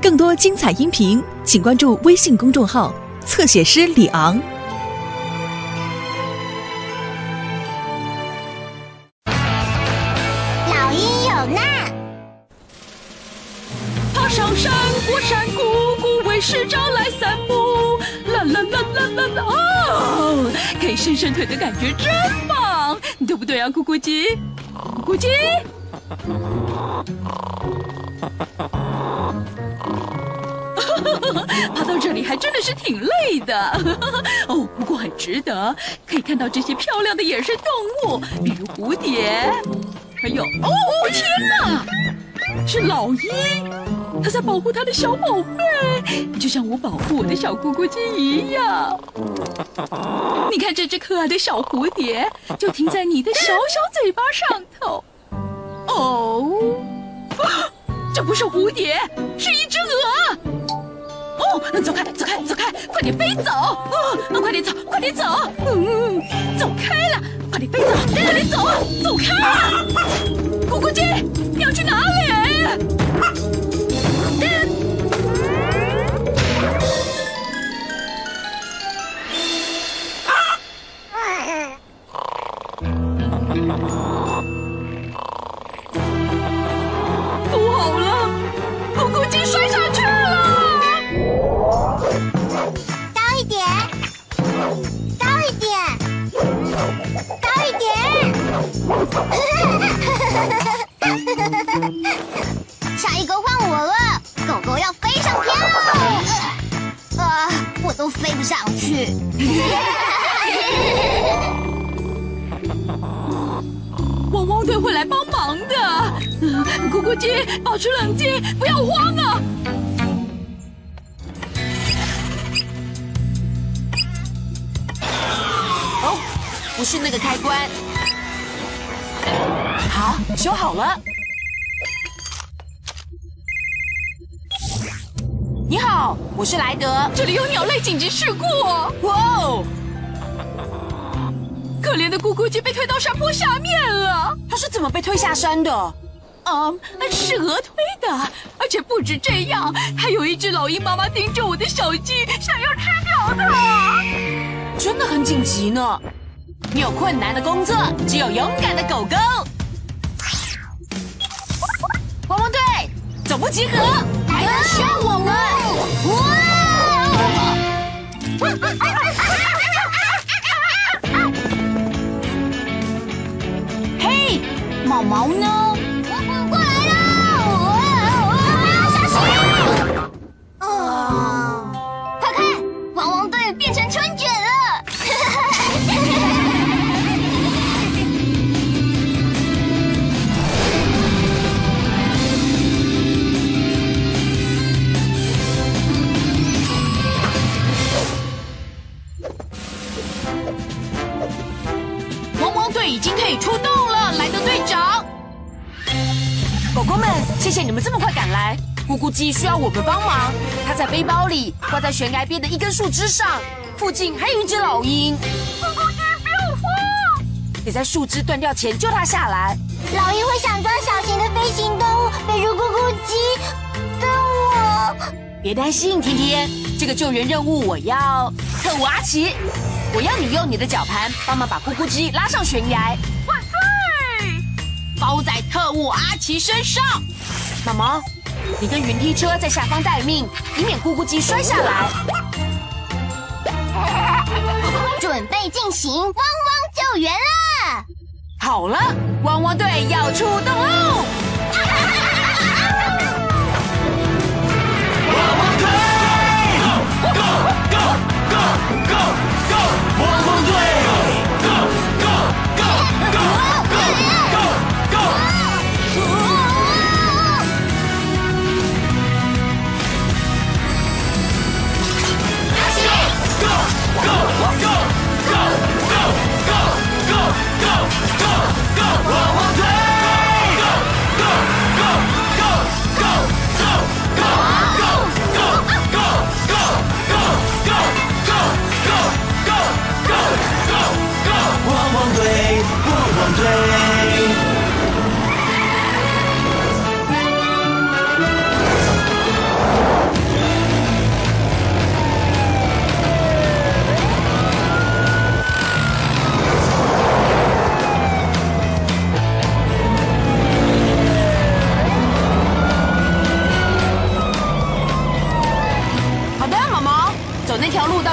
更多精彩音频，请关注微信公众号“侧写师李昂”。老鹰有难，爬上山，过山谷，谷为师长来散步。啦啦啦啦啦啦！哦，可以伸伸腿的感觉真棒，对不对啊，咕咕鸡？咕咕鸡？爬到这里还真的是挺累的，哦，不过很值得，可以看到这些漂亮的野生动物，比如蝴蝶，还有，哦天哪，是老鹰，它在保护它的小宝贝，就像我保护我的小咕咕鸡一样。你看这只可爱的小蝴蝶，就停在你的小小嘴巴上头。哦，这不是蝴蝶，是一只鹅。哦，走开，走开，走开，快点飞走！哦，快点走，快点走！嗯，走开了，快点飞走，快点走，走开！咕咕鸡，你要去哪里？好了，咕咕鸡摔下去了！高一点，高一点，高一点。下一个换我了，狗狗要飞上天了。啊，我都飞不上去。汪汪队会来帮忙的。嗯咕咕鸡，保持冷静，不要慌啊！哦，不是那个开关。好，修好了。你好，我是莱德。这里有鸟类紧急事故哦，哇哦，可怜的咕咕鸡被推到山坡下面了。它是怎么被推下山的？啊，是鹅推的，而且不止这样，还有一只老鹰妈妈盯着我的小鸡，想要吃掉它。真的很紧急呢。你有困难的工作，只有勇敢的狗狗。汪汪队，总部集合，来人需要我们！哇 嘿，毛毛呢？出动了，莱德队长。狗狗们，谢谢你们这么快赶来。咕咕鸡需要我们帮忙，它在背包里，挂在悬崖边的一根树枝上，附近还有一只老鹰。咕咕鸡，不要慌！得在树枝断掉前救它下来。老鹰会想装小型的飞行动物，比如咕咕鸡，跟我别担心，甜甜，这个救援任务我要特务阿奇，我要你用你的绞盘帮忙把咕咕鸡拉上悬崖，包在特务阿奇身上。毛毛，你跟云梯车在下方待命，以免咕咕鸡摔下来。准备进行汪汪救援啦！好了，汪汪队要出动喽！汪汪队，Go Go Go Go Go Go！汪汪队。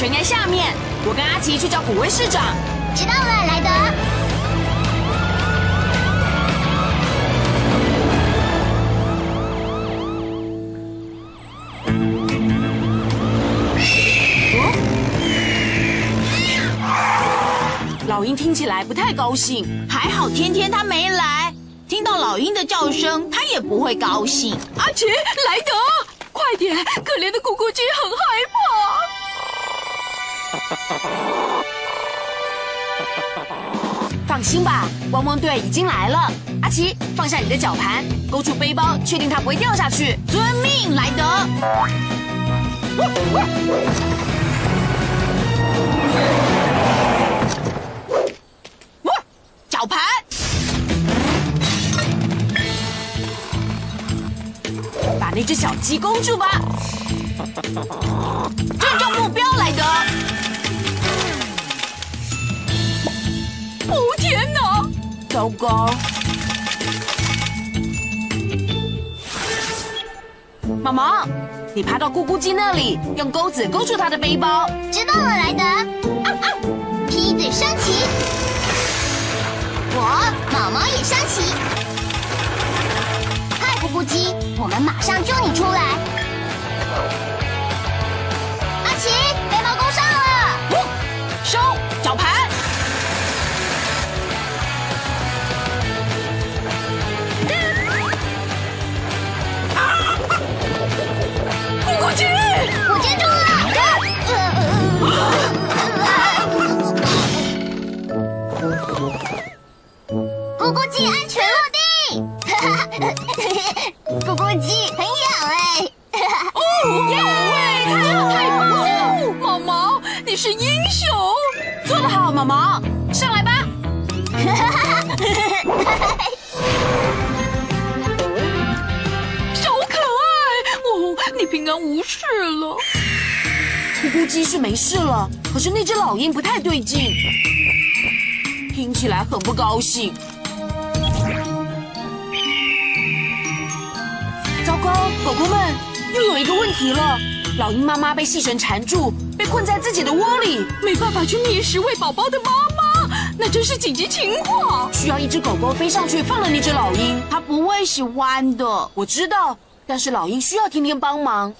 悬崖下面。我跟阿奇去找古威市长。知道了，莱德。老鹰听起来不太高兴，还好天天他没来，听到老鹰的叫声，他也不会高兴。阿奇，莱德，快点！可怜的咕咕鸡很害怕。放心吧，汪汪队已经来了。阿奇，放下你的绞盘，勾住背包，确定它不会掉下去。遵命，莱德。绞盘，把那只小鸡勾住吧。正中目标，莱德。糟糕！毛毛，你爬到咕咕鸡那里，用钩子勾住它的背包。知道了，莱德。梯子升起。我毛毛也升起，嗨，咕咕鸡，我们马上救你出来。你是英雄，做得好，毛毛，上来吧！小可爱，哦，你平安无事了。咕咕鸡是没事了，可是那只老鹰不太对劲，听起来很不高兴。糟糕狗狗们又有一个问题了，老鹰妈妈被细绳缠住，困在自己的窝里，没办法去觅食喂宝宝的妈妈，那真是紧急情况，需要一只狗狗飞上去放了那只老鹰。它不会喜欢的，我知道，但是老鹰需要天天帮忙。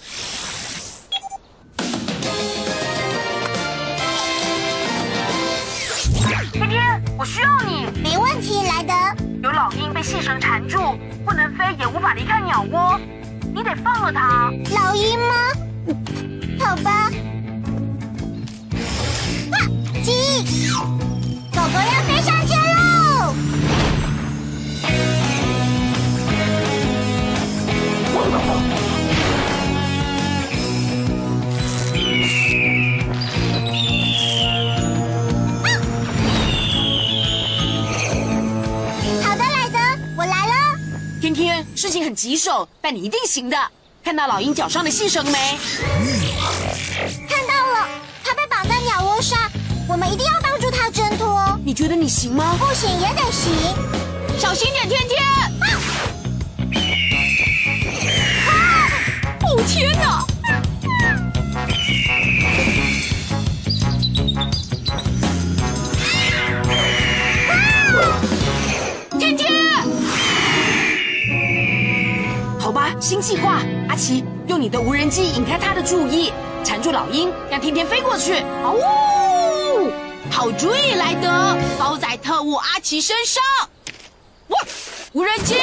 天天，我需要你，没问题，莱德。有老鹰被细绳缠住，不能飞，也无法离开鸟窝。你得放了它。老鹰吗？好吧。狗狗要飞上天喽！好的，莱德，我来了。天天事情很棘手，但你一定行的。看到老鹰脚上的细绳没？看到了，它被绑在鸟窝上，我们一定要帮助他挣脱。你觉得你行吗？不行也得行，小心点，天天！啊哦天哪！新计划，阿奇用你的无人机引开他的注意，缠住老鹰，让天天飞过去。哦，好主意，莱德，包在特务阿奇身上。哇，无人机，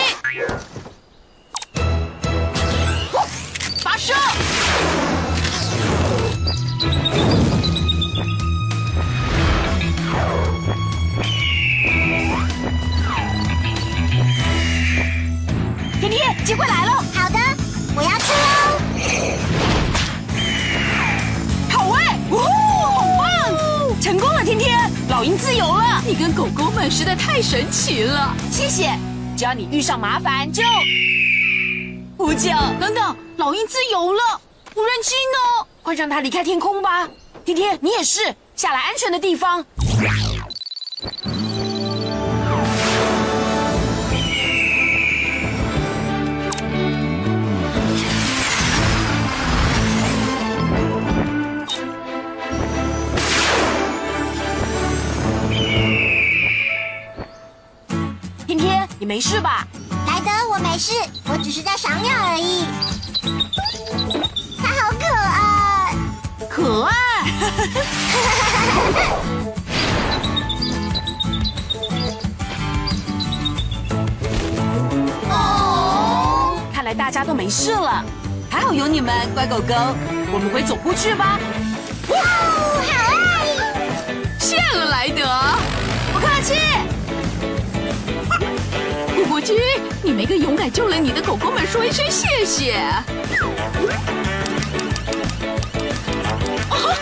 老鹰自由了。你跟狗狗们实在太神奇了，谢谢。只要你遇上麻烦就呼叫。等等，老鹰自由了，无人机呢？快让它离开天空吧。天天，你也是，下来安全的地方。没事吧？莱德，我没事，我只是在赏鸟而已。它好可爱，可爱。哦，看来大家都没事了，还好有你们，乖狗狗。我们回总部去吧。哇哦，好爱！谢了，莱德。不客气。咕咕鸡，你没跟勇敢救了你的狗狗们说一声谢谢。哦，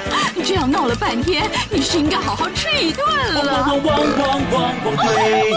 这样闹了半天，你是应该好好吃一顿了。汪汪汪汪汪汪汪队，